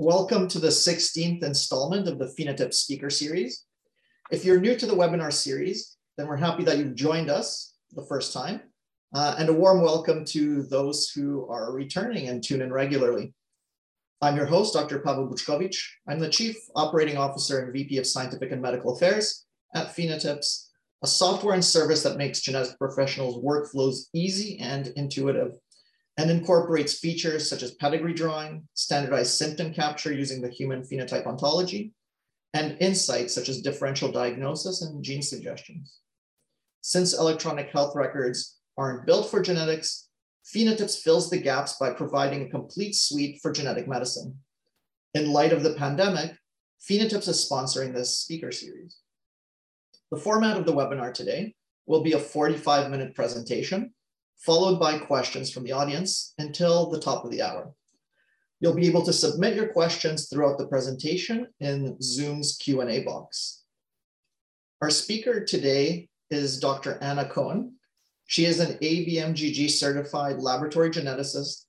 Welcome to the 16th installment of the PhenoTips Speaker Series. If you're new to the webinar series, then we're happy that you've joined us the first time. Uh, and a warm welcome to those who are returning and tune in regularly. I'm your host, Dr. Pawel Buczkowicz. I'm the Chief Operating Officer and VP of Scientific and Medical Affairs at PhenoTips, a software and service that makes genetic professionals' workflows easy and intuitive and incorporates features such as pedigree drawing, standardized symptom capture using the human phenotype ontology, and insights such as differential diagnosis and gene suggestions. Since electronic health records aren't built for genetics, PhenoTips fills the gaps by providing a complete suite for genetic medicine. In light of the pandemic, PhenoTips is sponsoring this speaker series. The format of the webinar today will be a 45 minute presentation followed by questions from the audience until the top of the hour. You'll be able to submit your questions throughout the presentation in Zoom's Q&A box. Our speaker today is Dr. Ana Cohen. She is an ABMGG certified laboratory geneticist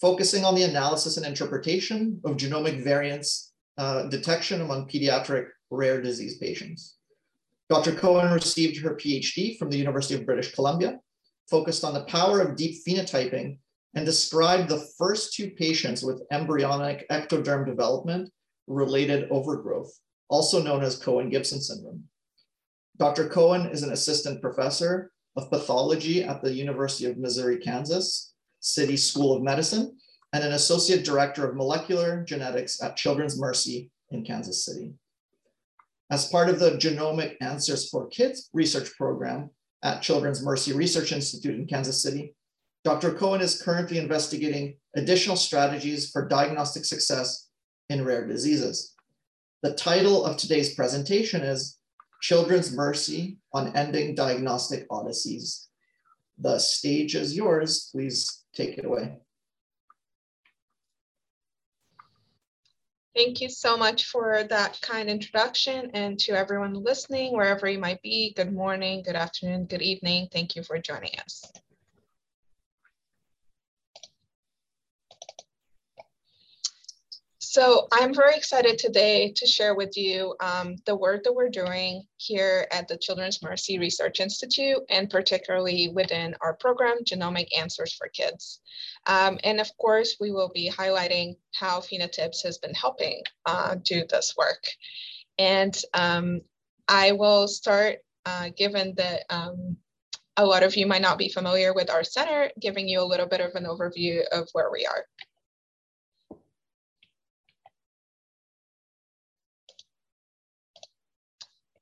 focusing on the analysis and interpretation of genomic variants uh, detection among pediatric rare disease patients. Dr. Cohen received her PhD from the University of British Columbia focused on the power of deep phenotyping and described the first two patients with embryonic ectoderm development related overgrowth, also known as Cohen-Gibson syndrome. Dr. Cohen is an assistant professor of pathology at the University of Missouri, Kansas City School of Medicine, and an associate director of molecular genetics at Children's Mercy in Kansas City. As part of the Genomic Answers for Kids research program, at Children's Mercy Research Institute in Kansas City. Dr. Cohen is currently investigating additional strategies for diagnostic success in rare diseases. The title of today's presentation is Children's Mercy on Ending Diagnostic Odysseys. The stage is yours. Please take it away. Thank you so much for that kind introduction and to everyone listening, wherever you might be, good morning, good afternoon, good evening. Thank you for joining us. So I'm very excited today to share with you um, the work that we're doing here at the Children's Mercy Research Institute, and particularly within our program, Genomic Answers for Kids. Um, and of course, we will be highlighting how PhenoTips has been helping uh, do this work. And um, I will start, uh, given that um, a lot of you might not be familiar with our center, giving you a little bit of an overview of where we are.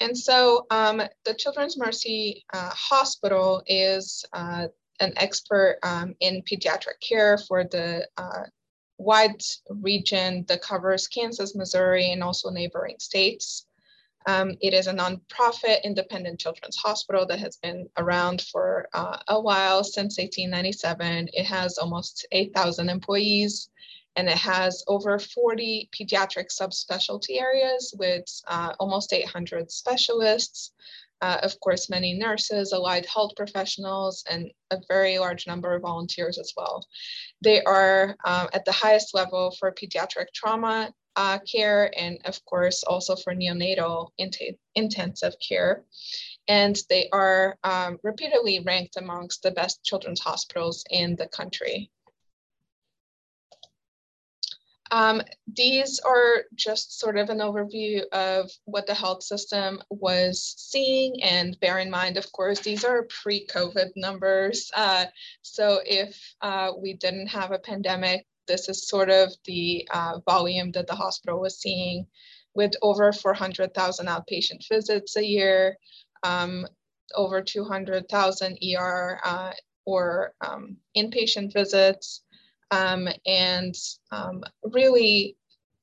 And so um, the Children's Mercy uh, Hospital is uh, an expert um, in pediatric care for the uh, wide region that covers Kansas, Missouri, and also neighboring states. Um, it is a nonprofit independent children's hospital that has been around for uh, a while since 1897. It has almost 8,000 employees and it has over 40 pediatric subspecialty areas with uh, almost 800 specialists, uh, of course, many nurses, allied health professionals, and a very large number of volunteers as well. They are um, at the highest level for pediatric trauma uh, care and, of course, also for neonatal int intensive care. And they are um, repeatedly ranked amongst the best children's hospitals in the country. Um, these are just sort of an overview of what the health system was seeing. And bear in mind, of course, these are pre-COVID numbers. Uh, so if uh, we didn't have a pandemic, this is sort of the uh, volume that the hospital was seeing with over 400,000 outpatient visits a year, um, over 200,000 ER uh, or um, inpatient visits, um, and um, really,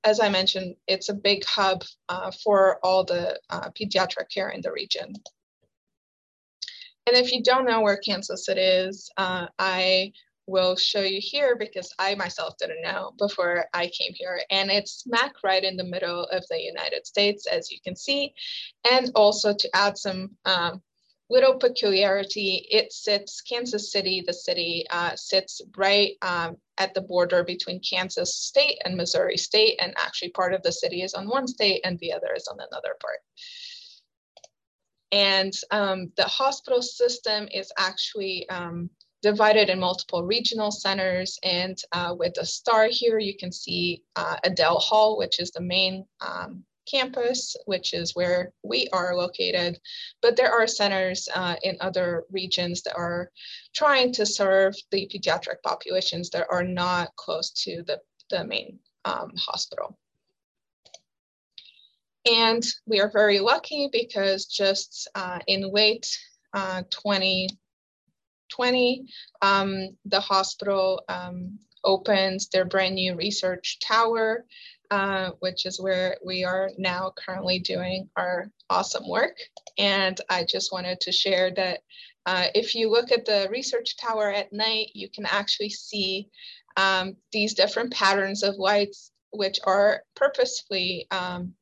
as I mentioned, it's a big hub uh, for all the uh, pediatric care in the region. And if you don't know where Kansas City is, uh, I will show you here because I myself didn't know before I came here. And it's smack right in the middle of the United States, as you can see. And also to add some um, little peculiarity, it sits, Kansas City, the city, uh, sits right um, at the border between Kansas state and Missouri state, and actually part of the city is on one state and the other is on another part. And um, the hospital system is actually um, divided in multiple regional centers. And uh, with the star here, you can see uh, Adele Hall, which is the main um, campus, which is where we are located. But there are centers uh, in other regions that are trying to serve the pediatric populations that are not close to the, the main um, hospital. And we are very lucky because just uh, in late uh, 2020, um, the hospital um, opens their brand new research tower, uh, which is where we are now currently doing our awesome work. And I just wanted to share that uh, if you look at the research tower at night, you can actually see um, these different patterns of lights, which are purposefully um,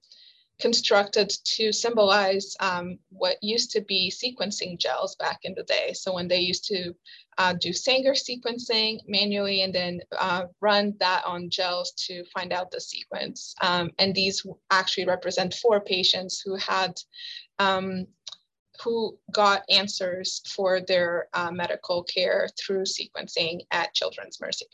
constructed to symbolize um, what used to be sequencing gels back in the day. So when they used to uh, do Sanger sequencing manually and then uh, run that on gels to find out the sequence. Um, and these actually represent four patients who had um, who got answers for their uh, medical care through sequencing at Children's Mercy.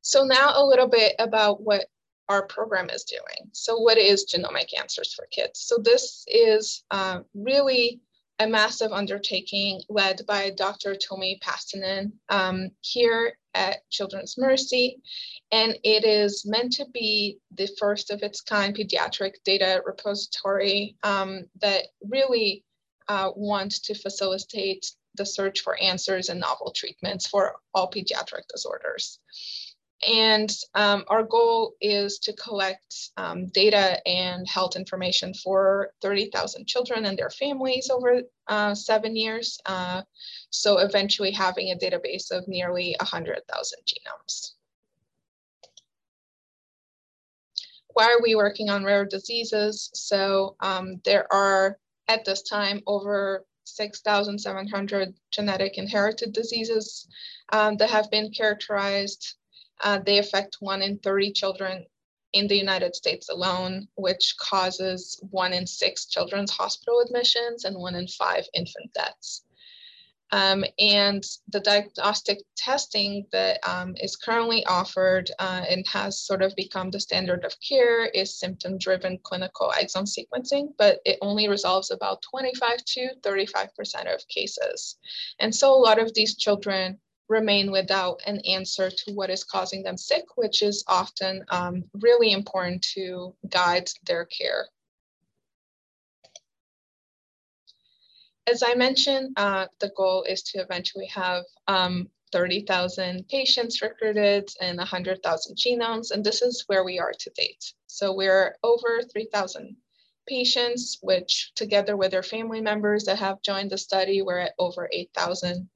So now a little bit about what our program is doing. So what is Genomic Answers for Kids? So this is uh, really a massive undertaking led by Dr. Tomi Pastinen um, here at Children's Mercy. And it is meant to be the first of its kind pediatric data repository um, that really uh, wants to facilitate the search for answers and novel treatments for all pediatric disorders. And um, our goal is to collect um, data and health information for 30,000 children and their families over uh, seven years. Uh, so eventually having a database of nearly 100,000 genomes. Why are we working on rare diseases? So um, there are, at this time, over 6,700 genetic inherited diseases um, that have been characterized uh, they affect one in 30 children in the United States alone, which causes one in six children's hospital admissions and one in five infant deaths. Um, and the diagnostic testing that um, is currently offered uh, and has sort of become the standard of care is symptom driven clinical exome sequencing, but it only resolves about 25 to 35% of cases. And so a lot of these children remain without an answer to what is causing them sick, which is often um, really important to guide their care. As I mentioned, uh, the goal is to eventually have um, 30,000 patients recruited and 100,000 genomes, and this is where we are to date. So we're over 3,000 patients, which together with their family members that have joined the study, we're at over 8,000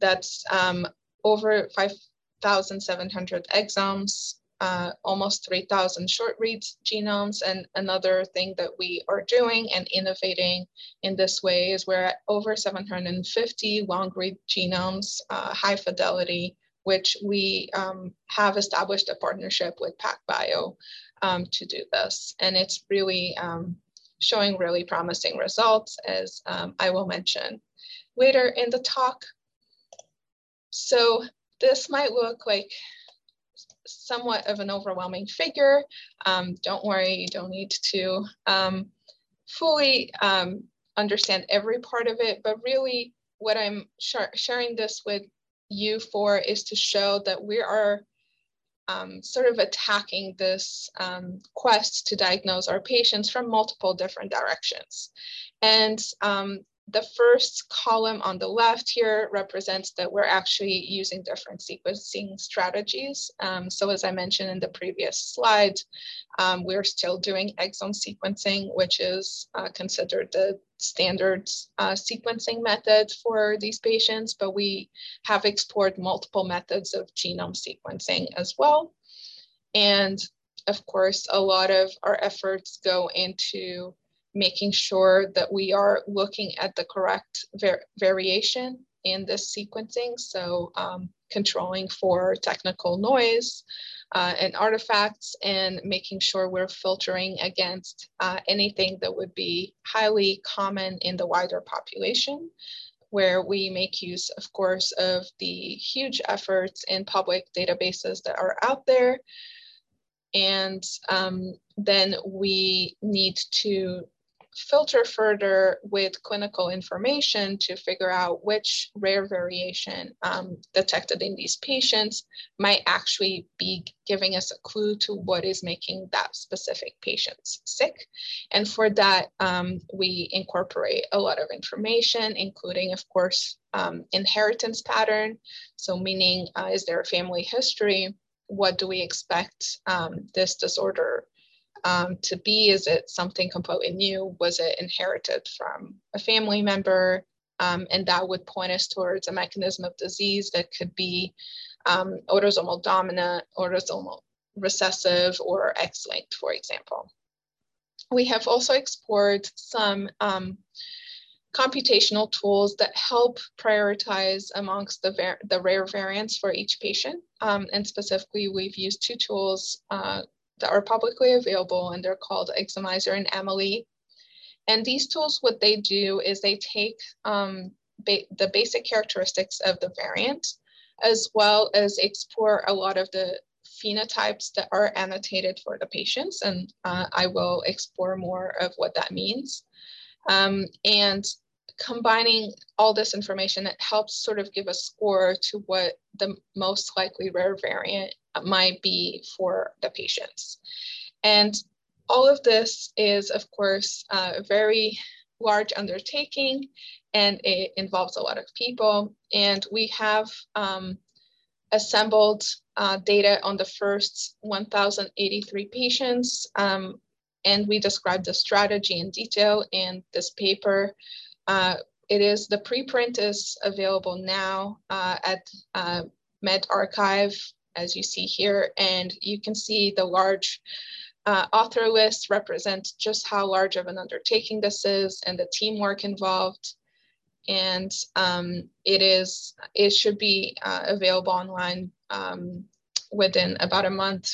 that's um, over 5,700 exomes, uh, almost 3,000 short reads genomes. And another thing that we are doing and innovating in this way is we're at over 750 long read genomes, uh, high fidelity, which we um, have established a partnership with PacBio um, to do this. And it's really um, showing really promising results, as um, I will mention later in the talk. So this might look like somewhat of an overwhelming figure. Um, don't worry, you don't need to um, fully um, understand every part of it, but really what I'm sh sharing this with you for is to show that we are um, sort of attacking this um, quest to diagnose our patients from multiple different directions. And um, the first column on the left here represents that we're actually using different sequencing strategies. Um, so as I mentioned in the previous slide, um, we're still doing exome sequencing, which is uh, considered the standard uh, sequencing method for these patients, but we have explored multiple methods of genome sequencing as well. And of course, a lot of our efforts go into making sure that we are looking at the correct var variation in this sequencing. So um, controlling for technical noise uh, and artifacts and making sure we're filtering against uh, anything that would be highly common in the wider population where we make use, of course, of the huge efforts in public databases that are out there. And um, then we need to filter further with clinical information to figure out which rare variation um, detected in these patients might actually be giving us a clue to what is making that specific patient sick. And for that, um, we incorporate a lot of information, including, of course, um, inheritance pattern. So meaning, uh, is there a family history? What do we expect um, this disorder um, to be? Is it something completely new? Was it inherited from a family member? Um, and that would point us towards a mechanism of disease that could be um, autosomal dominant, autosomal recessive, or X-linked, for example. We have also explored some um, computational tools that help prioritize amongst the, the rare variants for each patient. Um, and specifically, we've used two tools uh, that are publicly available and they're called Exomiser and AMELIE. And these tools, what they do is they take um, ba the basic characteristics of the variant, as well as explore a lot of the phenotypes that are annotated for the patients. And uh, I will explore more of what that means. Um, and combining all this information, it helps sort of give a score to what the most likely rare variant might be for the patients. And all of this is, of course, a very large undertaking and it involves a lot of people. And we have um, assembled uh, data on the first 1,083 patients. Um, and we described the strategy in detail in this paper. Uh, it is the preprint is available now uh, at uh, medRxiv as you see here. And you can see the large uh, author list represents just how large of an undertaking this is and the teamwork involved. And um, it is, it should be uh, available online um, within about a month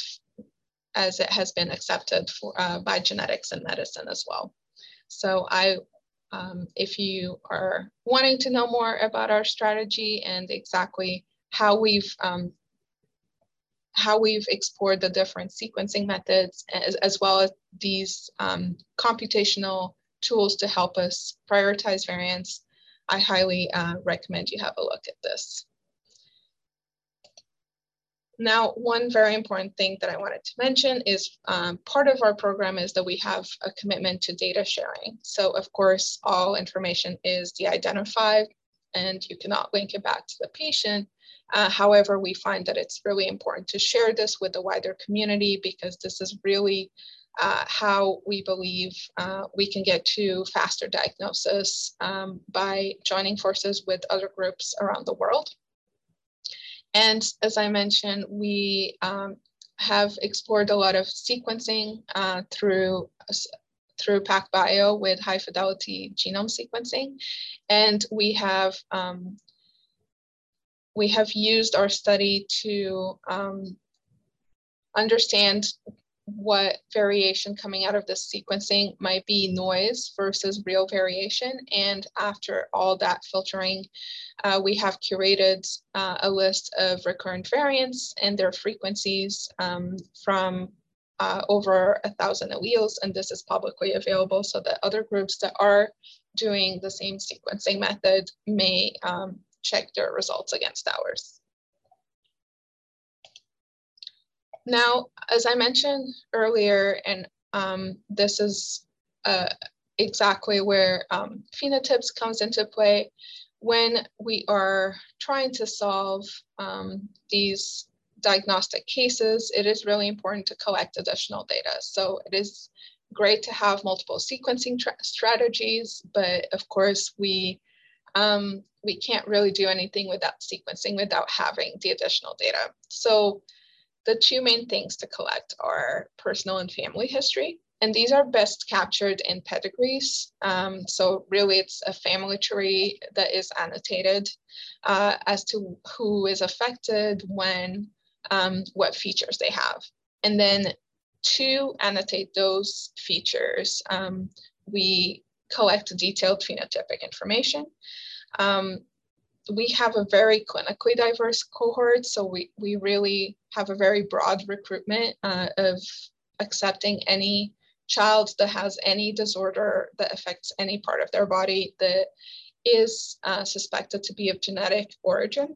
as it has been accepted for, uh, by genetics and medicine as well. So I, um, if you are wanting to know more about our strategy and exactly how we've um, how we've explored the different sequencing methods as, as well as these um, computational tools to help us prioritize variants, I highly uh, recommend you have a look at this. Now, one very important thing that I wanted to mention is um, part of our program is that we have a commitment to data sharing. So of course, all information is de-identified and you cannot link it back to the patient, uh, however, we find that it's really important to share this with the wider community because this is really uh, how we believe uh, we can get to faster diagnosis um, by joining forces with other groups around the world. And as I mentioned, we um, have explored a lot of sequencing uh, through through PacBio with high fidelity genome sequencing. And we have um, we have used our study to um, understand what variation coming out of this sequencing might be noise versus real variation. And after all that filtering, uh, we have curated uh, a list of recurrent variants and their frequencies um, from uh, over a thousand alleles. And this is publicly available so that other groups that are doing the same sequencing method may um, check their results against ours. Now, as I mentioned earlier, and um, this is uh, exactly where um, PhenoTips comes into play, when we are trying to solve um, these diagnostic cases, it is really important to collect additional data. So it is great to have multiple sequencing strategies, but of course we um, we can't really do anything without sequencing without having the additional data. So the two main things to collect are personal and family history. And these are best captured in pedigrees. Um, so really it's a family tree that is annotated uh, as to who is affected, when, um, what features they have. And then to annotate those features, um, we collect detailed phenotypic information. Um, we have a very clinically diverse cohort, so we, we really have a very broad recruitment uh, of accepting any child that has any disorder that affects any part of their body that is uh, suspected to be of genetic origin.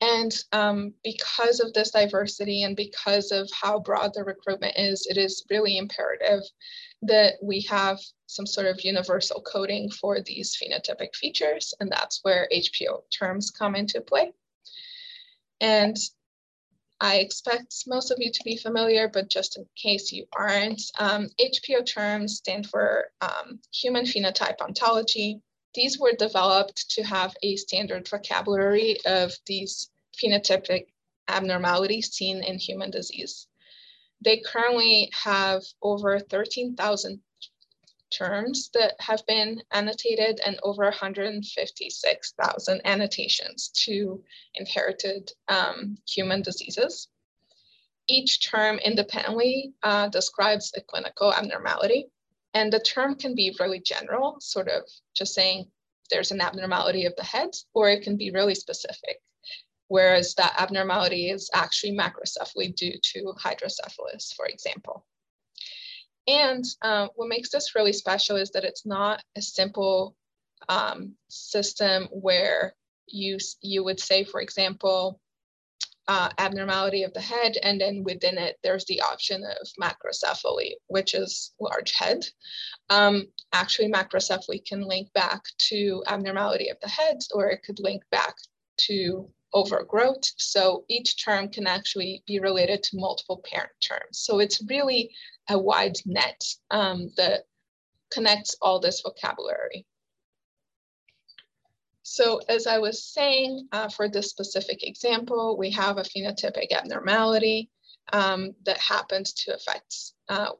And um, because of this diversity and because of how broad the recruitment is, it is really imperative that we have some sort of universal coding for these phenotypic features. And that's where HPO terms come into play. And I expect most of you to be familiar, but just in case you aren't, um, HPO terms stand for um, Human Phenotype Ontology. These were developed to have a standard vocabulary of these phenotypic abnormalities seen in human disease. They currently have over 13,000 terms that have been annotated and over 156,000 annotations to inherited um, human diseases. Each term independently uh, describes a clinical abnormality. And the term can be really general, sort of just saying there's an abnormality of the head, or it can be really specific, whereas that abnormality is actually macrocephaly due to hydrocephalus, for example. And um, what makes this really special is that it's not a simple um, system where you, you would say, for example, uh, abnormality of the head, and then within it, there's the option of macrocephaly, which is large head. Um, actually, macrocephaly can link back to abnormality of the head, or it could link back to overgrowth. So each term can actually be related to multiple parent terms. So it's really a wide net um, that connects all this vocabulary. So as I was saying, uh, for this specific example, we have a phenotypic abnormality um, that happens to affect uh,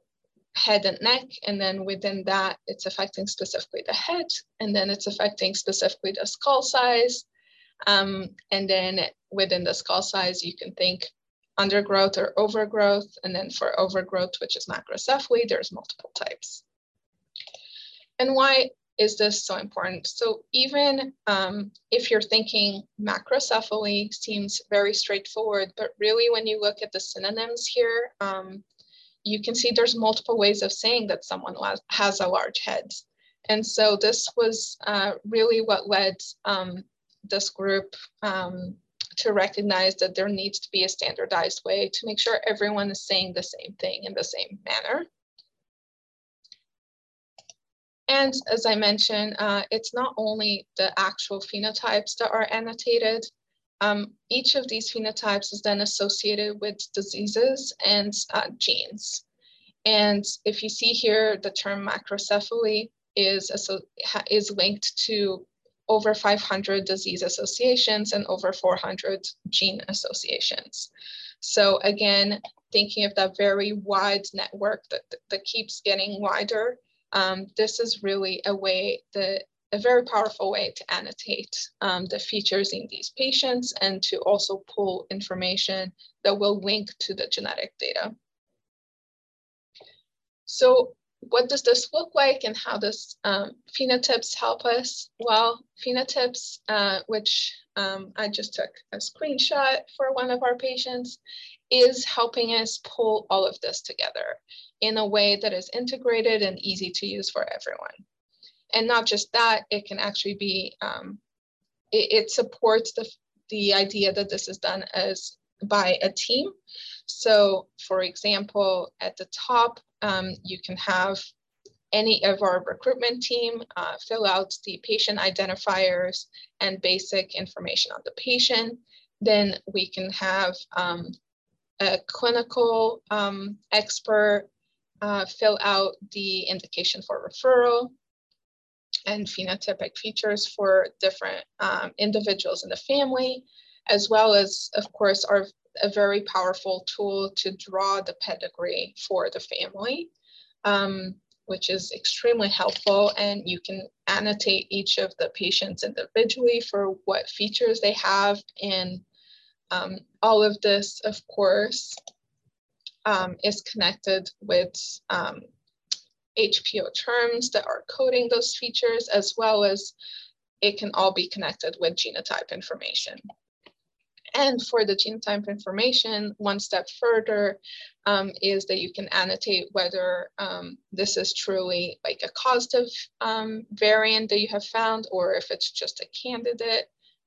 head and neck. And then within that, it's affecting specifically the head. And then it's affecting specifically the skull size. Um, and then within the skull size, you can think undergrowth or overgrowth. And then for overgrowth, which is macrocephaly, there's multiple types. And why is this so important? So even um, if you're thinking macrocephaly seems very straightforward, but really when you look at the synonyms here, um, you can see there's multiple ways of saying that someone has a large head. And so this was uh, really what led um, this group um, to recognize that there needs to be a standardized way to make sure everyone is saying the same thing in the same manner. And as I mentioned, uh, it's not only the actual phenotypes that are annotated. Um, each of these phenotypes is then associated with diseases and uh, genes. And if you see here, the term macrocephaly is, is linked to over 500 disease associations and over 400 gene associations. So again, thinking of that very wide network that, that keeps getting wider, um, this is really a way that a very powerful way to annotate um, the features in these patients and to also pull information that will link to the genetic data. So what does this look like and how does um, PhenoTips help us? Well, PhenoTips, uh, which um, I just took a screenshot for one of our patients, is helping us pull all of this together in a way that is integrated and easy to use for everyone. And not just that, it can actually be, um, it, it supports the, the idea that this is done as by a team. So for example, at the top, um, you can have any of our recruitment team uh, fill out the patient identifiers and basic information on the patient. Then we can have um, a clinical um, expert uh, fill out the indication for referral and phenotypic features for different um, individuals in the family, as well as, of course, our a very powerful tool to draw the pedigree for the family, um, which is extremely helpful. And you can annotate each of the patients individually for what features they have. And um, all of this, of course, um, is connected with um, HPO terms that are coding those features, as well as it can all be connected with genotype information. And for the genotype information, one step further um, is that you can annotate whether um, this is truly like a causative um, variant that you have found, or if it's just a candidate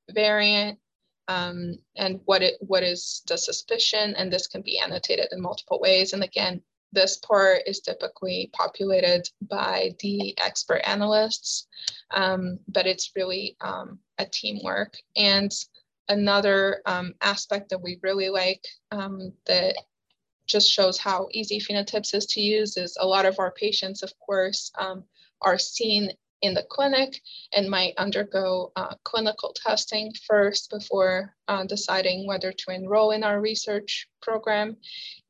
variant, um, and what it what is the suspicion. And this can be annotated in multiple ways. And again, this part is typically populated by the expert analysts, um, but it's really um, a teamwork. And another um, aspect that we really like um, that just shows how easy PhenoTips is to use is a lot of our patients, of course, um, are seen in the clinic and might undergo uh, clinical testing first before uh, deciding whether to enroll in our research program.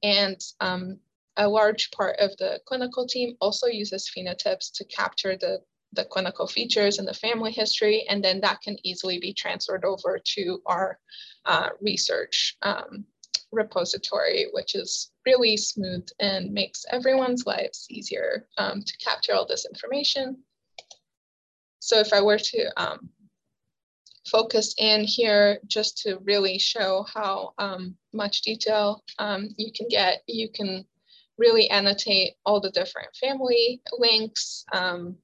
And um, a large part of the clinical team also uses PhenoTips to capture the, the clinical features and the family history, and then that can easily be transferred over to our uh, research um, repository, which is really smooth and makes everyone's lives easier um, to capture all this information. So if I were to um, focus in here just to really show how um, much detail um, you can get, you can really annotate all the different family links um,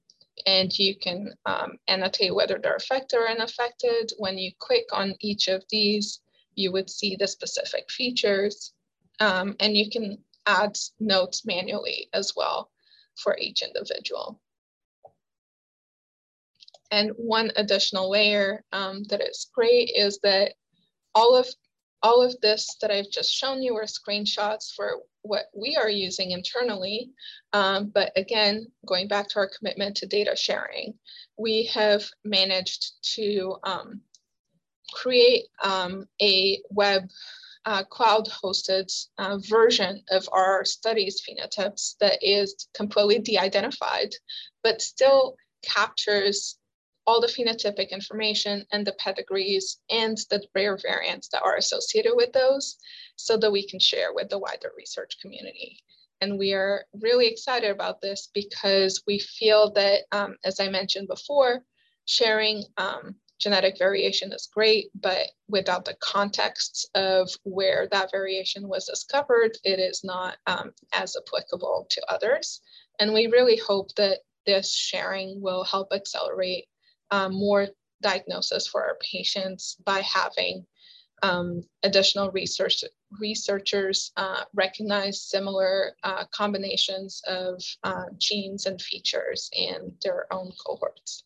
and you can um, annotate whether they're affected or unaffected. When you click on each of these, you would see the specific features um, and you can add notes manually as well for each individual. And one additional layer um, that is great is that all of all of this that I've just shown you are screenshots for what we are using internally. Um, but again, going back to our commitment to data sharing, we have managed to um, create um, a web uh, cloud hosted uh, version of our studies PhenoTips that is completely de-identified, but still captures all the phenotypic information and the pedigrees and the rare variants that are associated with those so that we can share with the wider research community. And we are really excited about this because we feel that, um, as I mentioned before, sharing um, genetic variation is great, but without the context of where that variation was discovered, it is not um, as applicable to others. And we really hope that this sharing will help accelerate um, more diagnosis for our patients by having um, additional research researchers uh, recognize similar uh, combinations of uh, genes and features in their own cohorts.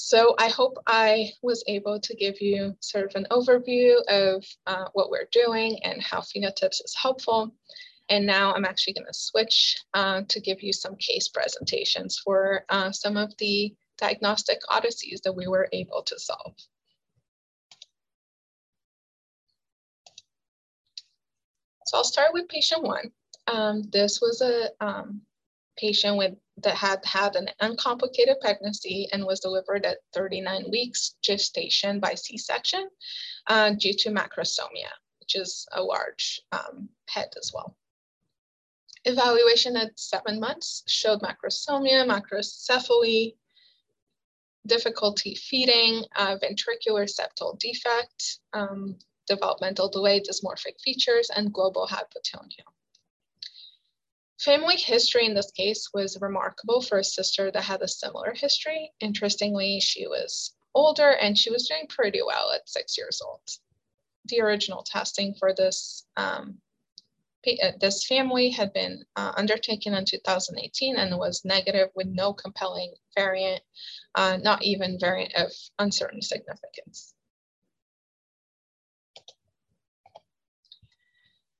So I hope I was able to give you sort of an overview of uh, what we're doing and how PhenoTips is helpful. And now I'm actually going to switch uh, to give you some case presentations for uh, some of the diagnostic odysseys that we were able to solve. So I'll start with patient one. Um, this was a um, patient with that had had an uncomplicated pregnancy and was delivered at 39 weeks gestation by C-section uh, due to macrosomia, which is a large um, head as well. Evaluation at seven months showed macrosomia, macrocephaly, difficulty feeding, uh, ventricular septal defect, um, developmental delay, dysmorphic features, and global hypotonia. Family history in this case was remarkable for a sister that had a similar history. Interestingly, she was older and she was doing pretty well at six years old. The original testing for this um, this family had been uh, undertaken in 2018 and was negative with no compelling variant, uh, not even variant of uncertain significance.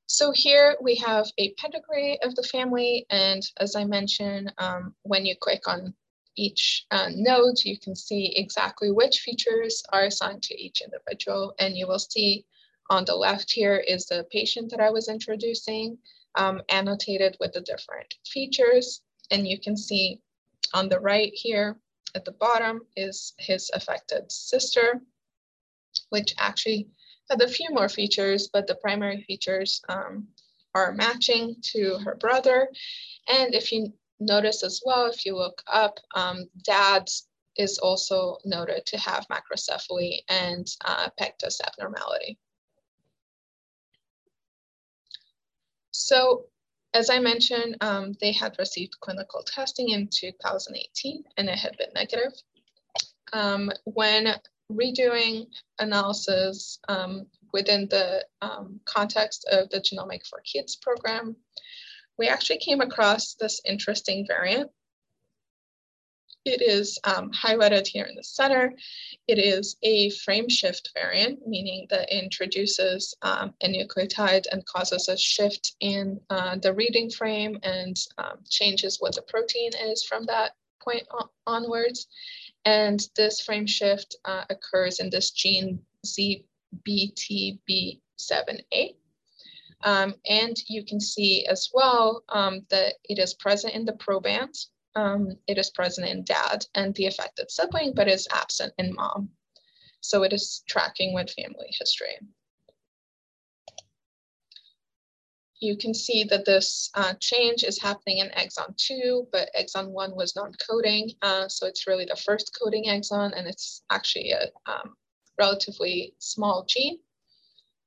So here we have a pedigree of the family. And as I mentioned, um, when you click on each uh, node, you can see exactly which features are assigned to each individual. And you will see on the left here is the patient that I was introducing, um, annotated with the different features. And you can see on the right here at the bottom is his affected sister, which actually had a few more features, but the primary features um, are matching to her brother. And if you notice as well, if you look up, um, dad is also noted to have macrocephaly and uh, pectus abnormality. So as I mentioned, um, they had received clinical testing in 2018 and it had been negative. Um, when redoing analysis um, within the um, context of the Genomic for Kids program, we actually came across this interesting variant it is um, highlighted here in the center. It is a frame shift variant, meaning that it introduces um, a nucleotide and causes a shift in uh, the reading frame and um, changes what the protein is from that point on onwards. And this frame shift uh, occurs in this gene ZBTB7A. Um, and you can see as well um, that it is present in the proband um, it is present in dad and the affected sibling, but is absent in mom. So it is tracking with family history. You can see that this uh, change is happening in exon 2, but exon 1 was non-coding. Uh, so it's really the first coding exon, and it's actually a um, relatively small gene.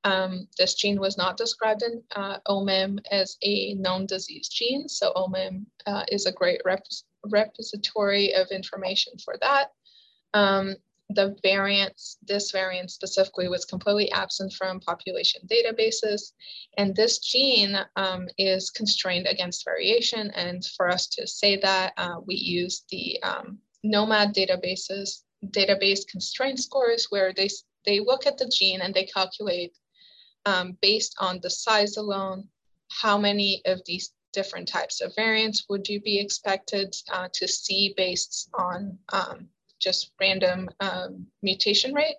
Um, this gene was not described in uh, OMIM as a known disease gene. So OMIM uh, is a great rep repository of information for that. Um, the variants, this variant specifically was completely absent from population databases. And this gene um, is constrained against variation. And for us to say that, uh, we use the um, GNOMAD databases, database constraint scores, where they, they look at the gene and they calculate um, based on the size alone, how many of these different types of variants would you be expected uh, to see based on um, just random um, mutation rate?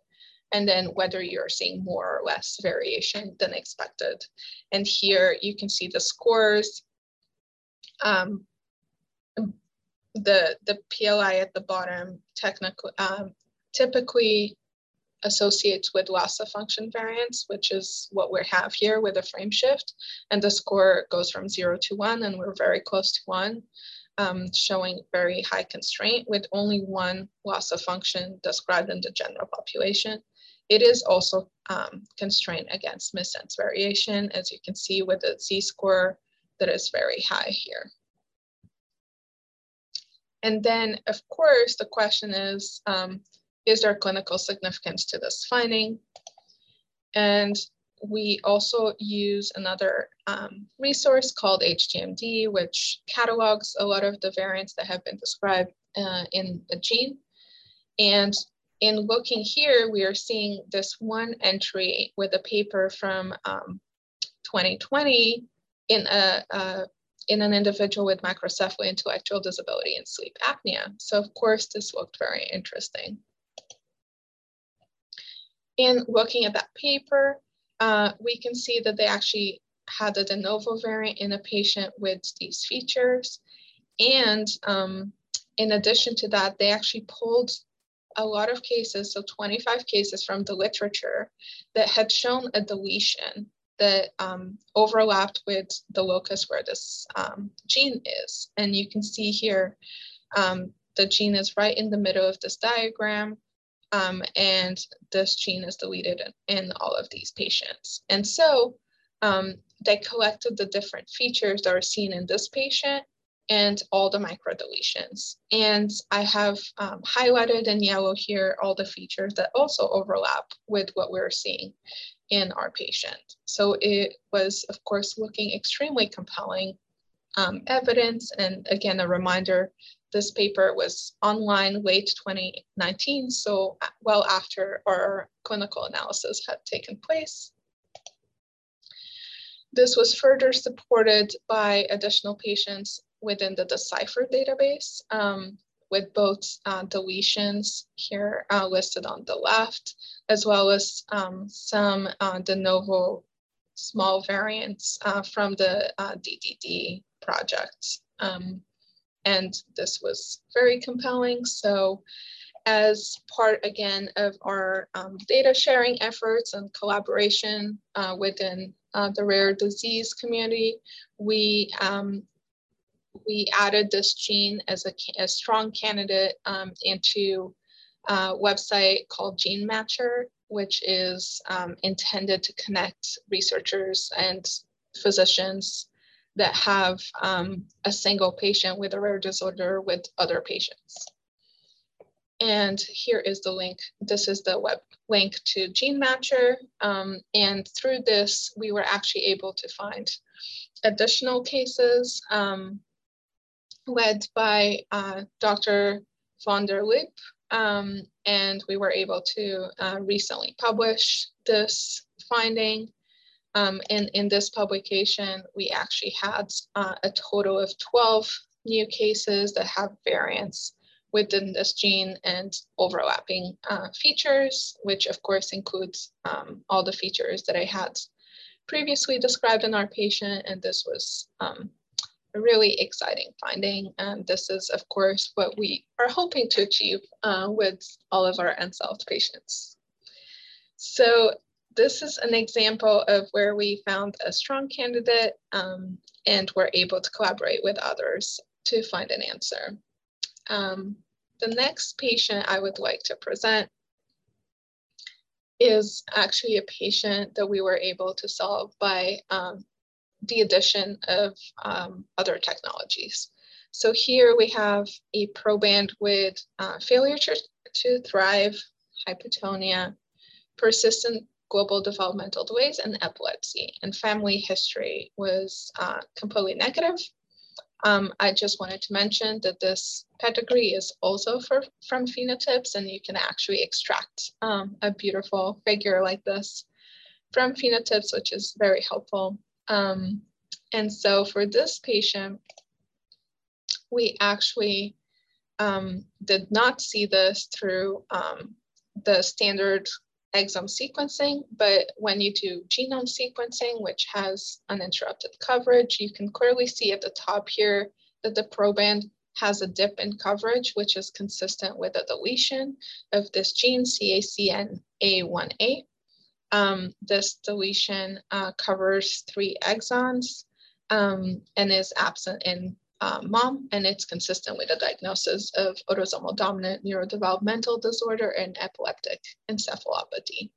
And then whether you're seeing more or less variation than expected. And here you can see the scores. Um, the, the PLI at the bottom technically, um, typically associates with loss of function variance, which is what we have here with a frame shift. And the score goes from zero to one, and we're very close to one, um, showing very high constraint with only one loss of function described in the general population. It is also um, constrained against missense variation, as you can see with the z-score that is very high here. And then, of course, the question is, um, is there clinical significance to this finding? And we also use another um, resource called HGMD, which catalogs a lot of the variants that have been described uh, in the gene. And in looking here, we are seeing this one entry with a paper from um, 2020 in a, a in an individual with macrocephaly, intellectual disability, and sleep apnea. So of course, this looked very interesting. In looking at that paper, uh, we can see that they actually had a de novo variant in a patient with these features. And um, in addition to that, they actually pulled a lot of cases, so 25 cases from the literature that had shown a deletion that um, overlapped with the locus where this um, gene is. And you can see here, um, the gene is right in the middle of this diagram um, and this gene is deleted in, in, all of these patients. And so um, they collected the different features that are seen in this patient and all the microdeletions. And I have um, highlighted in yellow here all the features that also overlap with what we're seeing in our patient. So it was, of course, looking extremely compelling um, evidence. And again, a reminder this paper was online late 2019, so uh, well after our clinical analysis had taken place. This was further supported by additional patients within the Decipher database, um, with both uh, deletions here uh, listed on the left, as well as um, some uh, de novo small variants uh, from the uh, DDD project. Um, and this was very compelling. So as part, again, of our um, data sharing efforts and collaboration uh, within uh, the rare disease community, we um, we added this gene as a, a strong candidate um, into a website called Gene Matcher, which is um, intended to connect researchers and physicians that have um, a single patient with a rare disorder with other patients. And here is the link. This is the web link to GeneMatcher. Um, and through this, we were actually able to find additional cases um, led by uh, Dr. von der Loop. Um, and we were able to uh, recently publish this finding. Um, and in this publication, we actually had uh, a total of 12 new cases that have variants within this gene and overlapping uh, features, which of course includes um, all the features that I had previously described in our patient. And this was um, a really exciting finding. And this is, of course, what we are hoping to achieve uh, with all of our unsolved patients. So this is an example of where we found a strong candidate um, and were able to collaborate with others to find an answer. Um, the next patient I would like to present is actually a patient that we were able to solve by um, the addition of um, other technologies. So here we have a proband with uh, failure to, to thrive, hypotonia, persistent global developmental delays, and epilepsy. And family history was uh, completely negative. Um, I just wanted to mention that this pedigree is also for, from PhenoTips, and you can actually extract um, a beautiful figure like this from PhenoTips, which is very helpful. Um, and so for this patient, we actually um, did not see this through um, the standard exome sequencing, but when you do genome sequencing, which has uninterrupted coverage, you can clearly see at the top here that the proband has a dip in coverage, which is consistent with a deletion of this gene, CACNA1A. Um, this deletion uh, covers three exons um, and is absent in uh, mom, and it's consistent with a diagnosis of autosomal dominant neurodevelopmental disorder and epileptic encephalopathy.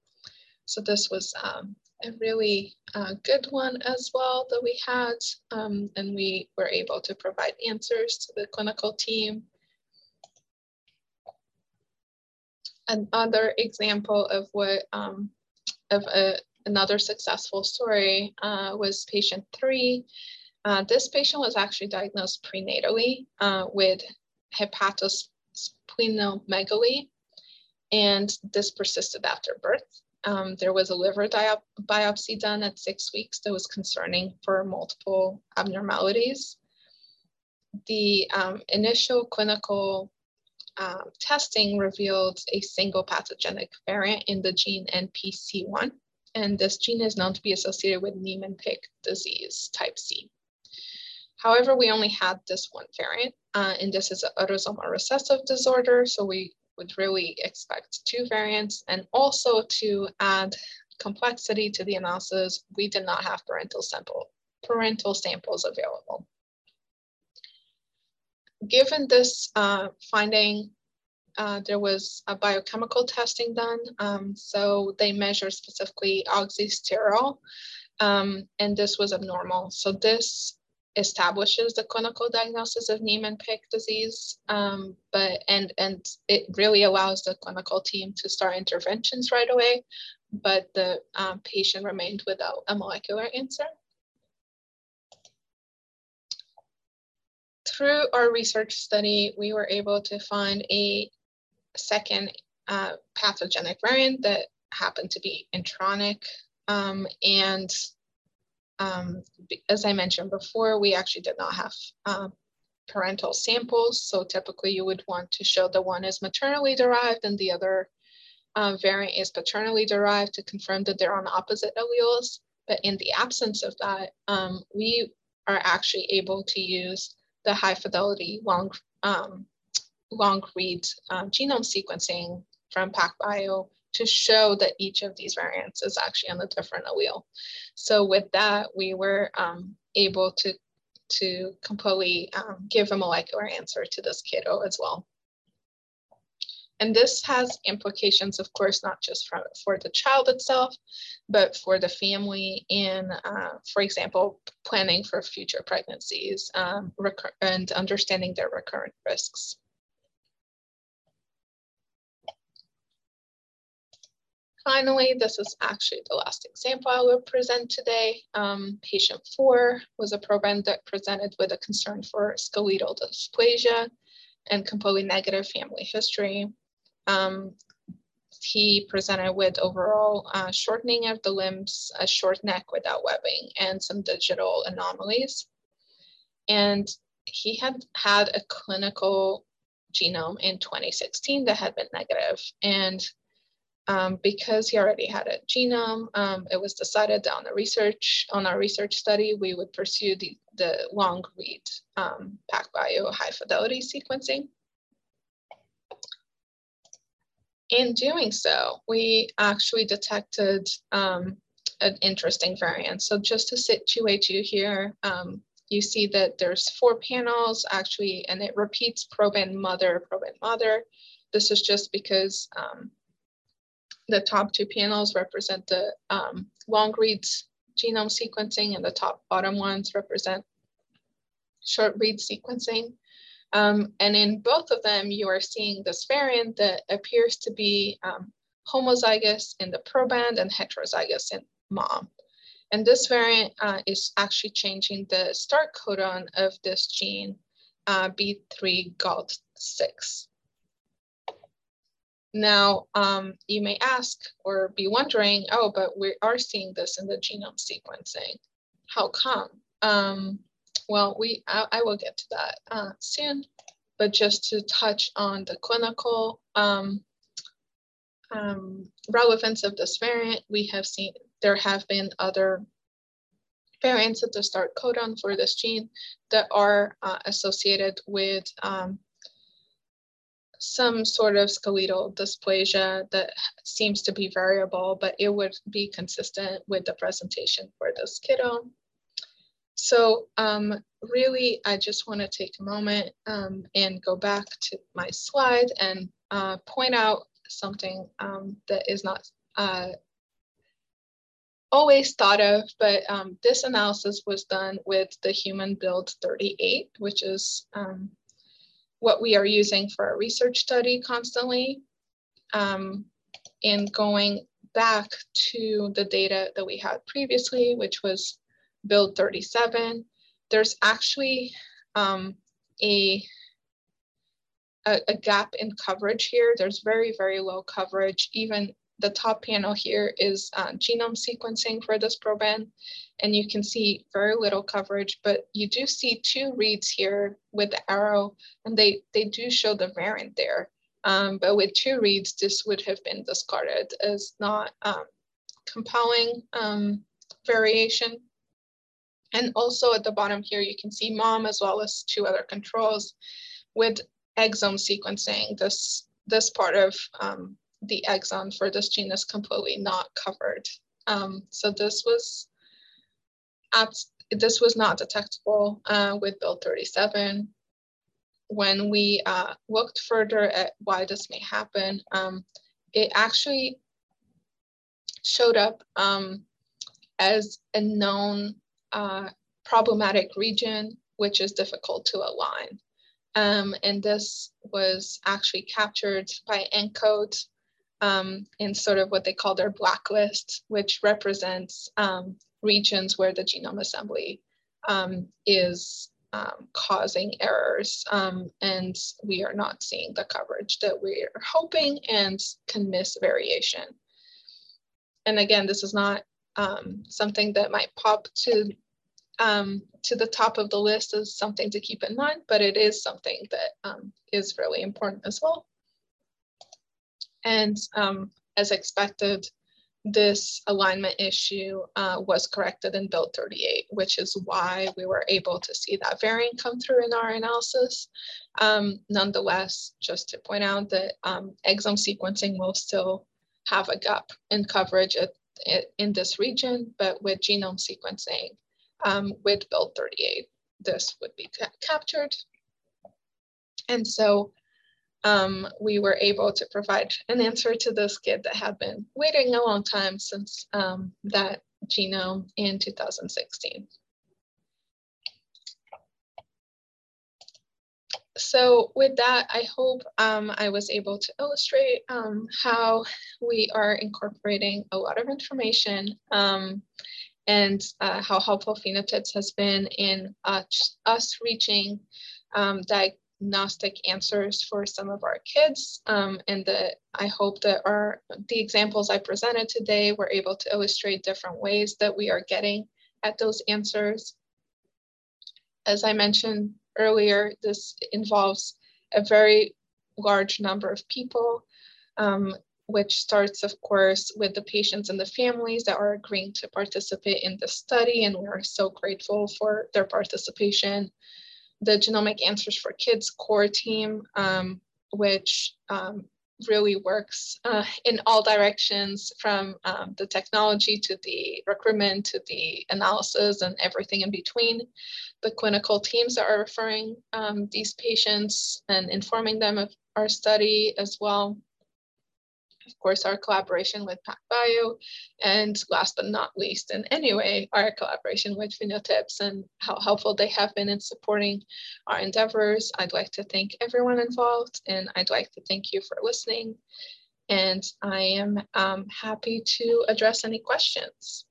So this was um, a really uh, good one as well that we had, um, and we were able to provide answers to the clinical team. Another example of what um, of a, another successful story uh, was patient three. Uh, this patient was actually diagnosed prenatally uh, with hepatosplenomegaly, and this persisted after birth. Um, there was a liver biopsy done at six weeks that was concerning for multiple abnormalities. The um, initial clinical uh, testing revealed a single pathogenic variant in the gene NPC1, and this gene is known to be associated with Niemann-Pick disease type C. However, we only had this one variant, uh, and this is an autosomal recessive disorder, so we would really expect two variants. And also to add complexity to the analysis, we did not have parental sample parental samples available given this uh, finding, uh, there was a biochemical testing done. Um, so they measured specifically oxysterol, um, and this was abnormal. So this establishes the clinical diagnosis of Niemann-Pick disease, um, but and and it really allows the clinical team to start interventions right away. But the um, patient remained without a molecular answer. through our research study, we were able to find a second uh, pathogenic variant that happened to be intronic. Um, and um, as I mentioned before, we actually did not have uh, parental samples. So typically you would want to show the one is maternally derived and the other uh, variant is paternally derived to confirm that they're on opposite alleles. But in the absence of that, um, we are actually able to use the high fidelity long, um, long read um, genome sequencing from PacBio to show that each of these variants is actually on a different allele. So with that, we were um, able to, to completely um, give a molecular answer to this kiddo as well. And this has implications, of course, not just for, for the child itself, but for the family in, uh, for example, planning for future pregnancies um, and understanding their recurrent risks. Finally, this is actually the last example I will present today. Um, patient four was a proband that presented with a concern for skeletal dysplasia and completely negative family history. Um, he presented with overall uh, shortening of the limbs, a short neck without webbing, and some digital anomalies. And he had had a clinical genome in 2016 that had been negative. And um, because he already had a genome, um, it was decided on the research on our research study, we would pursue the, the long read um, PacBio high fidelity sequencing. In doing so, we actually detected um, an interesting variant. So just to situate you here, um, you see that there's four panels actually, and it repeats proband mother, proband mother. This is just because um, the top two panels represent the um, long reads genome sequencing and the top bottom ones represent short read sequencing. Um, and in both of them, you are seeing this variant that appears to be um, homozygous in the proband and heterozygous in mom. And this variant uh, is actually changing the start codon of this gene, uh, B3GALT6. Now, um, you may ask or be wondering, oh, but we are seeing this in the genome sequencing. How come? Um, well, we I, I, will get to that uh, soon, but just to touch on the clinical um, um, relevance of this variant, we have seen there have been other variants at the start codon for this gene that are uh, associated with um, some sort of skeletal dysplasia that seems to be variable, but it would be consistent with the presentation for this kiddo. So um, really, I just want to take a moment um, and go back to my slide and uh, point out something um, that is not uh, always thought of, but um, this analysis was done with the human build 38, which is um, what we are using for our research study constantly um, and going back to the data that we had previously, which was build 37, there's actually um, a, a, a gap in coverage here. There's very, very low coverage. Even the top panel here is uh, genome sequencing for this proband and you can see very little coverage, but you do see two reads here with the arrow, and they, they do show the variant there. Um, but with two reads, this would have been discarded as not um, compelling um, variation. And also at the bottom here, you can see mom as well as two other controls with exome sequencing. This, this part of um, the exon for this gene is completely not covered. Um, so this was this was not detectable uh, with Build 37. When we uh, looked further at why this may happen, um, it actually showed up um, as a known uh, problematic region, which is difficult to align. Um, and this was actually captured by ENCODE um, in sort of what they call their blacklist, which represents um, regions where the genome assembly um, is um, causing errors um, and we are not seeing the coverage that we're hoping and can miss variation. And again, this is not um, something that might pop to to the top of the list is something to keep in mind, but it is something that is really important as well. And um, as expected, this alignment issue uh, was corrected in Build 38, which is why we were able to see that variant come through in our analysis. Um, nonetheless, just to point out that um, exome sequencing will still have a gap in coverage at, at, in this region, but with genome sequencing, um, with Build 38, this would be ca captured. And so um, we were able to provide an answer to this kid that had been waiting a long time since um, that genome in 2016. So with that, I hope um, I was able to illustrate um, how we are incorporating a lot of information um, and uh, how helpful PhenoTips has been in uh, us reaching um, diagnostic answers for some of our kids. Um, and I hope that our the examples I presented today were able to illustrate different ways that we are getting at those answers. As I mentioned earlier, this involves a very large number of people, um, which starts, of course, with the patients and the families that are agreeing to participate in the study. And we are so grateful for their participation the Genomic Answers for Kids core team, um, which um, really works uh, in all directions from um, the technology to the recruitment to the analysis and everything in between. The clinical teams that are referring um, these patients and informing them of our study as well of course, our collaboration with PacBio, and last but not least, in any way, our collaboration with PhenoTips and how helpful they have been in supporting our endeavors. I'd like to thank everyone involved, and I'd like to thank you for listening. And I am um, happy to address any questions.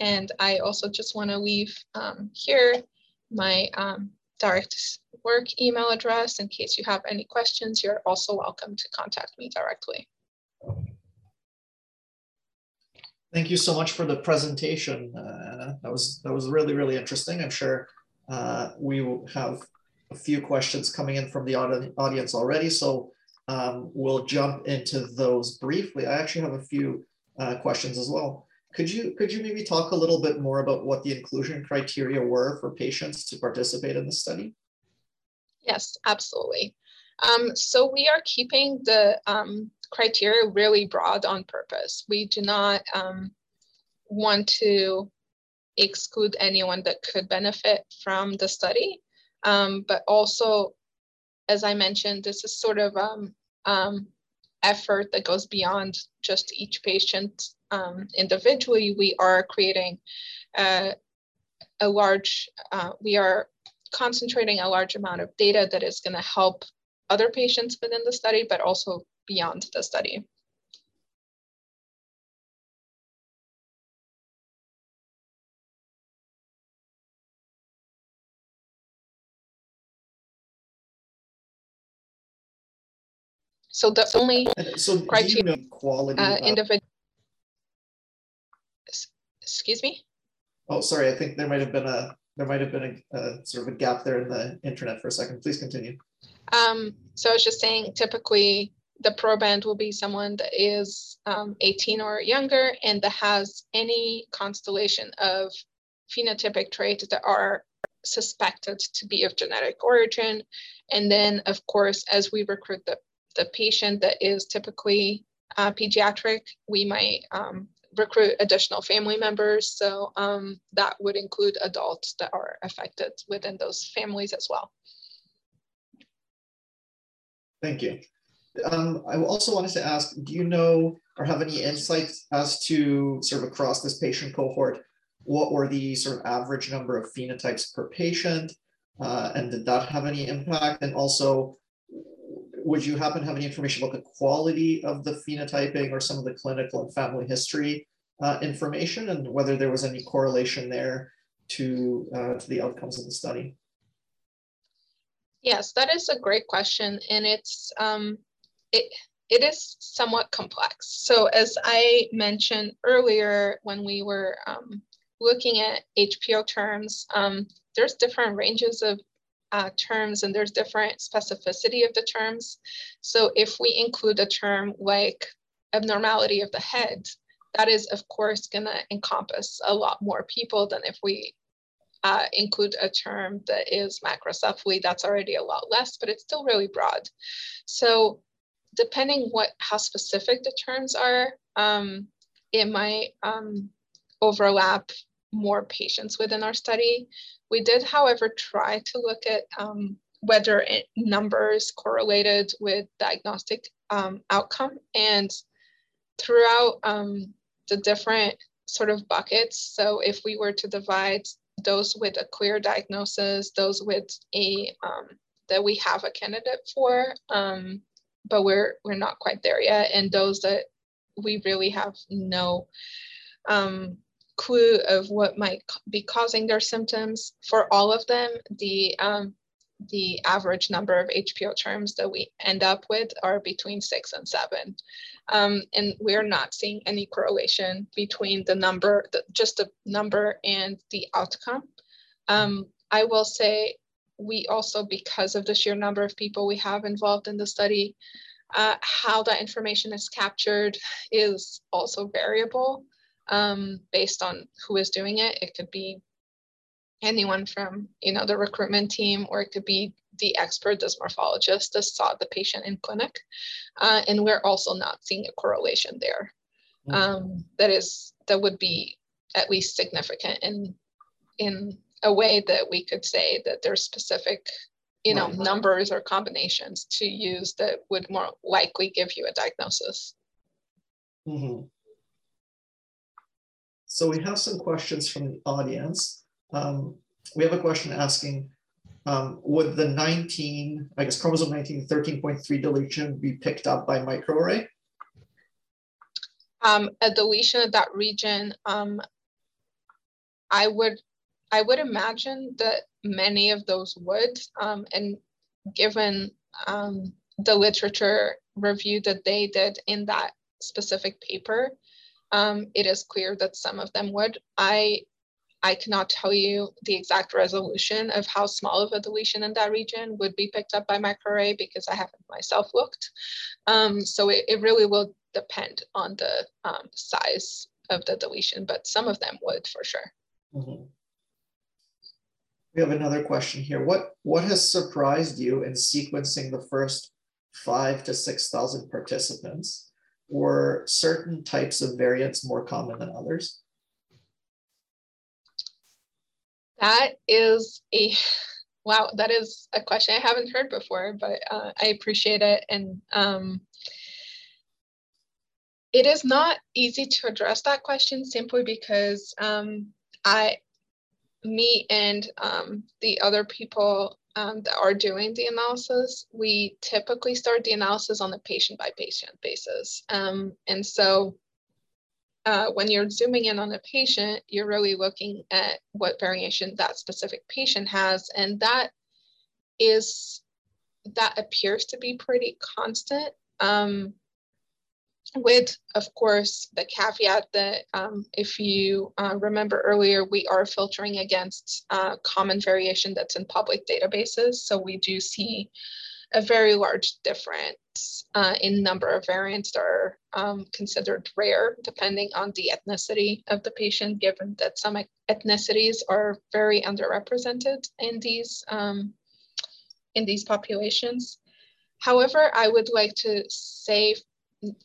And I also just want to leave um, here my um, direct work email address in case you have any questions. You're also welcome to contact me directly. Thank you so much for the presentation, uh, That was that was really really interesting. I'm sure uh, we will have a few questions coming in from the audience already, so um, we'll jump into those briefly. I actually have a few uh, questions as well. Could you could you maybe talk a little bit more about what the inclusion criteria were for patients to participate in the study? Yes, absolutely. Um, so we are keeping the um, criteria really broad on purpose. We do not um, want to exclude anyone that could benefit from the study, um, but also, as I mentioned, this is sort of um, um, effort that goes beyond just each patient um, individually. We are creating a, a large, uh, we are concentrating a large amount of data that is going to help other patients within the study, but also beyond the study. So the only so criteria quality uh, individual. Excuse me. Oh, sorry. I think there might have been a there might have been a, a sort of a gap there in the internet for a second. Please continue. Um, so I was just saying, typically the proband will be someone that is um, 18 or younger and that has any constellation of phenotypic traits that are suspected to be of genetic origin. And then, of course, as we recruit the, the patient that is typically uh, pediatric, we might um, recruit additional family members. So um, that would include adults that are affected within those families as well. Thank you. Um, I also wanted to ask, do you know or have any insights as to sort of across this patient cohort, what were the sort of average number of phenotypes per patient? Uh, and did that have any impact? And also, would you happen to have any information about the quality of the phenotyping or some of the clinical and family history uh, information and whether there was any correlation there to, uh, to the outcomes of the study? Yes, that is a great question. And it's, um, it, it is somewhat complex. So as I mentioned earlier, when we were um, looking at HPO terms, um, there's different ranges of uh, terms and there's different specificity of the terms. So if we include a term like abnormality of the head, that is of course gonna encompass a lot more people than if we uh, include a term that is macrocephaly, that's already a lot less, but it's still really broad. So depending what how specific the terms are, um, it might um, overlap more patients within our study. We did, however, try to look at um, whether numbers correlated with diagnostic um, outcome. And throughout um, the different sort of buckets, so if we were to divide those with a clear diagnosis, those with a um, that we have a candidate for, but we're we're not quite there yet, and those that we really have no um, clue of what might be causing their symptoms. For all of them, the um, the average number of HPO terms that we end up with are between six and seven. Um, and we're not seeing any correlation between the number, the, just the number and the outcome. Um, I will say we also, because of the sheer number of people we have involved in the study, uh, how that information is captured is also variable um, based on who is doing it. It could be anyone from you know the recruitment team, or it could be the expert, dysmorphologist that saw the patient in clinic. Uh, and we're also not seeing a correlation there. Mm. Um, that is that would be at least significant in in a way that we could say that there's specific you know right. numbers or combinations to use that would more likely give you a diagnosis. Mm-hmm. So we have some questions from the audience. Um, we have a question asking, um, would the 19, I guess chromosome 19, 13.3 deletion be picked up by microarray? Um, a deletion of that region, um, I would I would imagine that many of those would, um, and given um, the literature review that they did in that specific paper, um, it is clear that some of them would. I I cannot tell you the exact resolution of how small of a deletion in that region would be picked up by microarray because I haven't myself looked. Um, so it, it, really will depend on the um, size of the deletion, but some of them would for sure. Mm-hmm. We have another question here. What, what has surprised you in sequencing the first five to 6,000 participants? were certain types of variants more common than others? That is a wow. That is a question I haven't heard before, but uh, I appreciate it. And um, it is not easy to address that question simply because um, I, me, and um, the other people um, that are doing the analysis, we typically start the analysis on a patient by patient basis. Um, and so uh, when you're zooming in on a patient, you're really looking at what variation that specific patient has. And that is, that appears to be pretty constant. Um, with, of course, the caveat that um, if you uh, remember earlier, we are filtering against uh, common variation that's in public databases. So we do see a very large difference uh, in number of variants that are um, considered rare, depending on the ethnicity of the patient, given that some ethnicities are very underrepresented in these, um, in these populations. However, I would like to say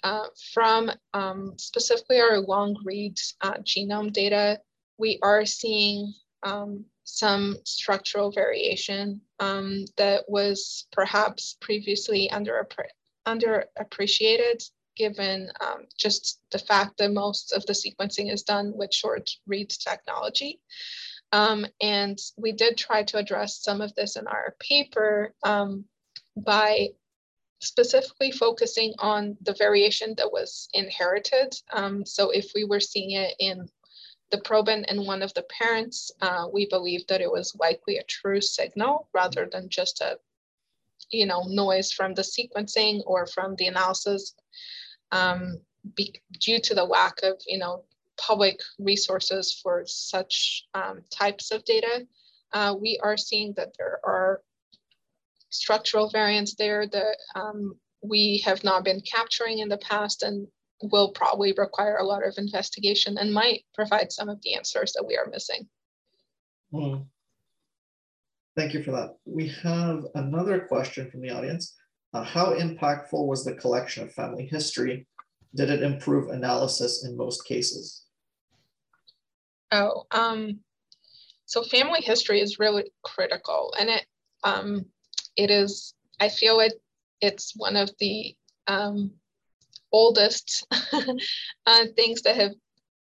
uh, from um, specifically our long read uh, genome data, we are seeing um, some structural variation um, that was perhaps previously under underappreciated given um, just the fact that most of the sequencing is done with short read technology. Um, and we did try to address some of this in our paper um, by specifically focusing on the variation that was inherited. Um, so if we were seeing it in the proband and one of the parents, uh, we believe that it was likely a true signal rather than just a you know, noise from the sequencing or from the analysis um, be, due to the lack of, you know, public resources for such um, types of data, uh, we are seeing that there are structural variants there that um, we have not been capturing in the past and will probably require a lot of investigation and might provide some of the answers that we are missing. Hmm. Thank you for that. We have another question from the audience. Uh, how impactful was the collection of family history? Did it improve analysis in most cases? Oh, um, so family history is really critical, and it um, it is. I feel it. It's one of the um, oldest uh, things that have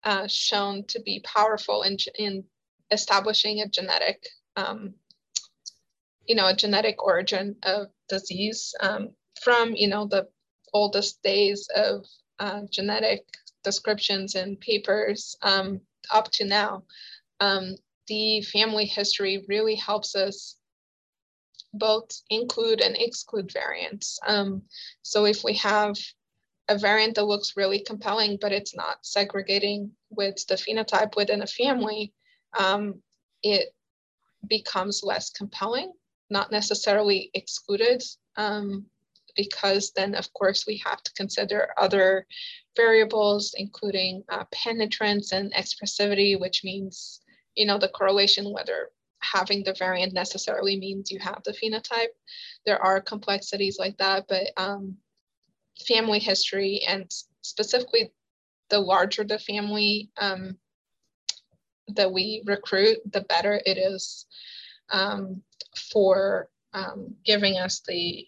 uh, shown to be powerful in in establishing a genetic um, you know, a genetic origin of disease um, from, you know, the oldest days of uh, genetic descriptions and papers um, up to now. Um, the family history really helps us both include and exclude variants. Um, so if we have a variant that looks really compelling, but it's not segregating with the phenotype within a family, um, it becomes less compelling not necessarily excluded um, because then of course we have to consider other variables including uh, penetrance and expressivity which means you know the correlation whether having the variant necessarily means you have the phenotype there are complexities like that but um, family history and specifically the larger the family um, that we recruit the better it is um, for um, giving us the,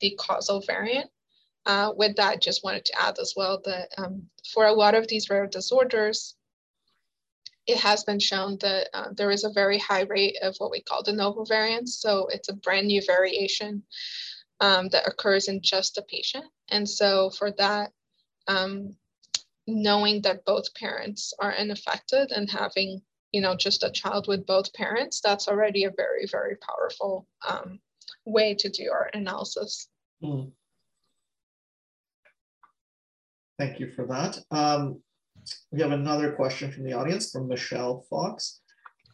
the causal variant. Uh, with that, just wanted to add as well that um, for a lot of these rare disorders, it has been shown that uh, there is a very high rate of what we call de novo variants. So it's a brand new variation um, that occurs in just a patient. And so for that, um, knowing that both parents are unaffected and having you know, just a child with both parents, that's already a very, very powerful um, way to do our analysis. Mm. Thank you for that. Um, we have another question from the audience from Michelle Fox.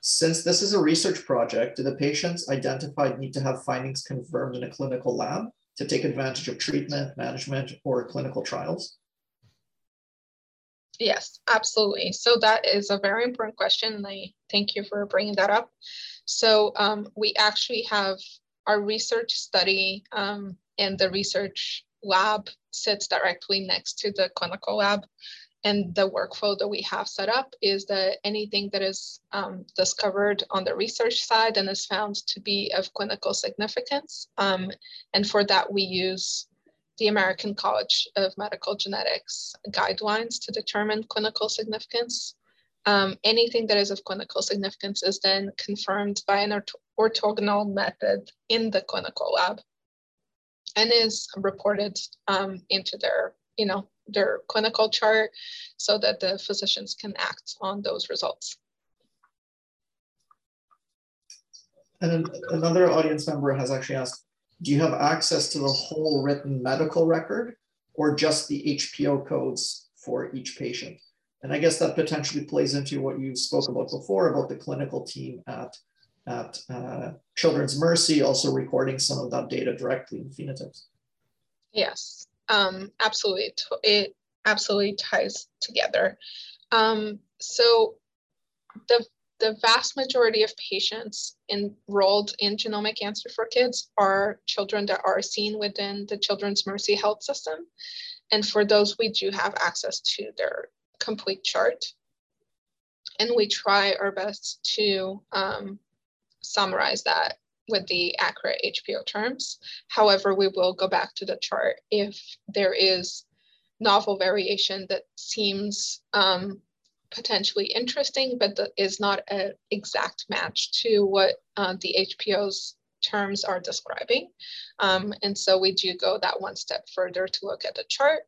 Since this is a research project, do the patients identified need to have findings confirmed in a clinical lab to take advantage of treatment, management, or clinical trials? Yes, absolutely. So that is a very important question, and I thank you for bringing that up. So um, we actually have our research study um, and the research lab sits directly next to the clinical lab. And the workflow that we have set up is that anything that is um, discovered on the research side and is found to be of clinical significance. Um, and for that, we use the American College of Medical Genetics guidelines to determine clinical significance. Um, anything that is of clinical significance is then confirmed by an orthogonal method in the clinical lab and is reported um, into their, you know, their clinical chart so that the physicians can act on those results. And another audience member has actually asked, do you have access to the whole written medical record or just the HPO codes for each patient? And I guess that potentially plays into what you spoke about before about the clinical team at, at uh, Children's Mercy also recording some of that data directly in PhenoTips. Yes, um, absolutely. It absolutely ties together. Um, so the the vast majority of patients enrolled in Genomic Answer for Kids are children that are seen within the Children's Mercy Health System. And for those, we do have access to their complete chart. And we try our best to um, summarize that with the accurate HPO terms. However, we will go back to the chart if there is novel variation that seems um, potentially interesting, but is not an exact match to what uh, the HPO's terms are describing. Um, and so we do go that one step further to look at the chart.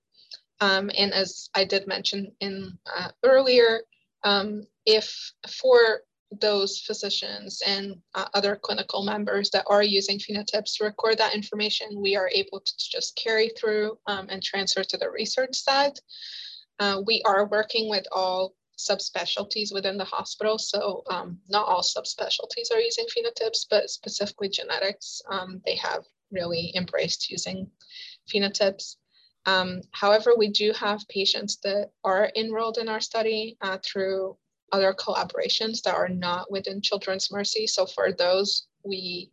Um, and as I did mention in uh, earlier, um, if for those physicians and uh, other clinical members that are using PhenoTips to record that information, we are able to just carry through um, and transfer to the research side. Uh, we are working with all subspecialties within the hospital. So um, not all subspecialties are using PhenoTips, but specifically genetics, um, they have really embraced using PhenoTips. Um, however, we do have patients that are enrolled in our study uh, through other collaborations that are not within Children's Mercy. So for those, we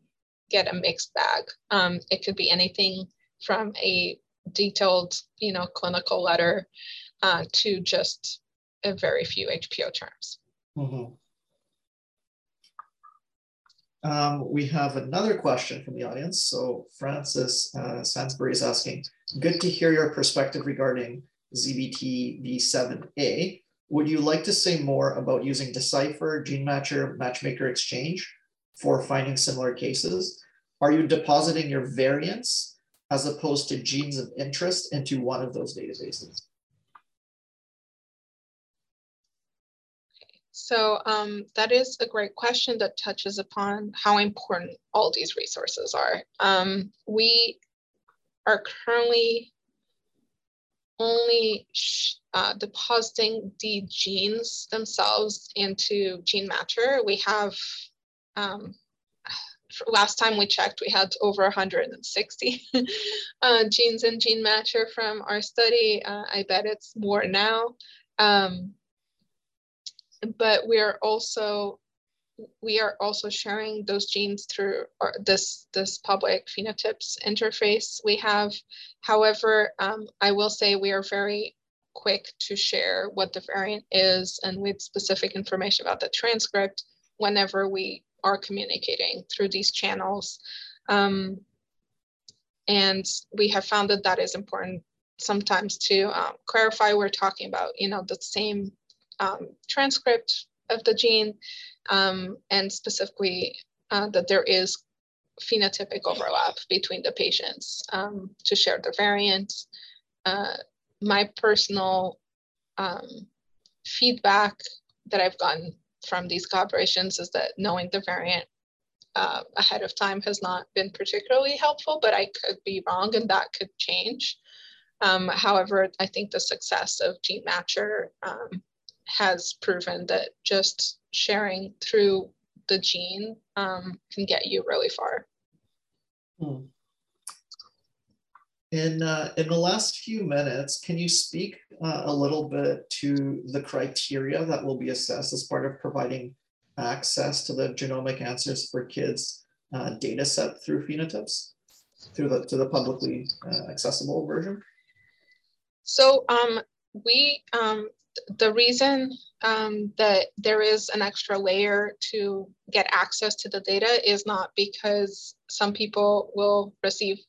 get a mixed bag. Um, it could be anything from a detailed, you know, clinical letter uh, to just a very few HPO terms. Mm-hmm. Um, we have another question from the audience. So Francis uh, Sansbury is asking, good to hear your perspective regarding ZBTB7A. Would you like to say more about using Decipher, GeneMatcher, Matchmaker Exchange for finding similar cases? Are you depositing your variants as opposed to genes of interest into one of those databases? So um, that is a great question that touches upon how important all these resources are. Um, we are currently only uh, depositing the genes themselves into gene GeneMatcher. We have, um, last time we checked, we had over 160 uh, genes in GeneMatcher from our study. Uh, I bet it's more now. Um, but we are also we are also sharing those genes through this this public PhenoTips interface we have. However, um, I will say we are very quick to share what the variant is and with specific information about the transcript whenever we are communicating through these channels. Um, and we have found that that is important sometimes to um, clarify we're talking about, you know, the same um, transcript of the gene um, and specifically uh, that there is phenotypic overlap between the patients um, to share the variant. Uh, my personal um, feedback that I've gotten from these collaborations is that knowing the variant uh, ahead of time has not been particularly helpful, but I could be wrong and that could change. Um, however, I think the success of GeneMatcher um, has proven that just sharing through the gene um, can get you really far. Hmm. In, uh, in the last few minutes, can you speak uh, a little bit to the criteria that will be assessed as part of providing access to the genomic answers for kids uh, data set through PhenoTips, through the, to the publicly uh, accessible version? So um, we um, the reason um, that there is an extra layer to get access to the data is not because some people will receive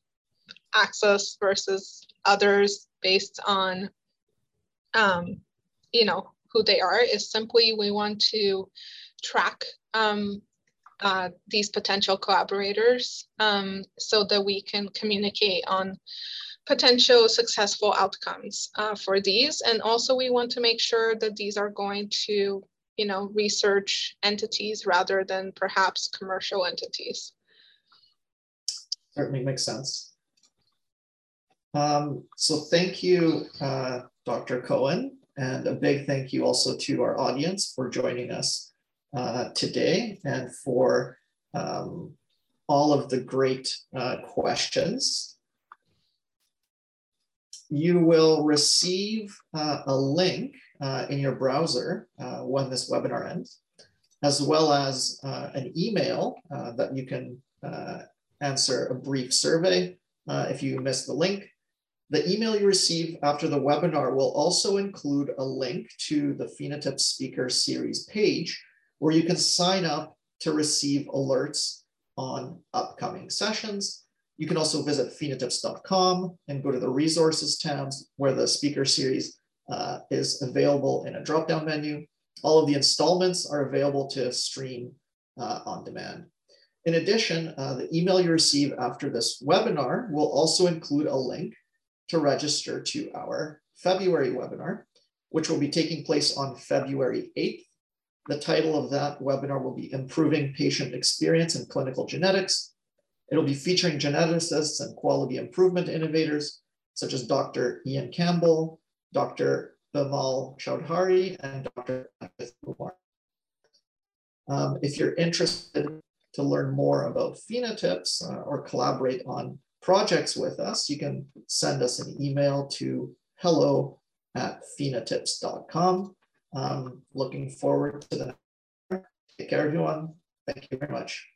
access versus others based on, um, you know, who they are. Is simply we want to track um, uh, these potential collaborators um, so that we can communicate on potential successful outcomes uh, for these. And also we want to make sure that these are going to, you know, research entities rather than perhaps commercial entities. Certainly makes sense. Um, so thank you, uh, Dr. Cohen, and a big thank you also to our audience for joining us uh, today and for um, all of the great uh, questions you will receive uh, a link uh, in your browser uh, when this webinar ends, as well as uh, an email uh, that you can answer a brief survey if you missed the link. The email you receive after the webinar will also include a link to the PhenoTips Speaker Series page, where you can sign up to receive alerts on upcoming sessions you can also visit phenotips.com and go to the resources tabs where the speaker series uh, is available in a drop-down menu. All of the installments are available to stream uh, on demand. In addition, uh, the email you receive after this webinar will also include a link to register to our February webinar, which will be taking place on February 8th. The title of that webinar will be Improving Patient Experience in Clinical Genetics, It'll be featuring geneticists and quality improvement innovators, such as Dr. Ian Campbell, Dr. Bimal Chaudhari and Dr. Kumar. Um, if you're interested to learn more about PhenoTips uh, or collaborate on projects with us, you can send us an email to hello at phenotips.com. Um, looking forward to the next. Take care, everyone. Thank you very much.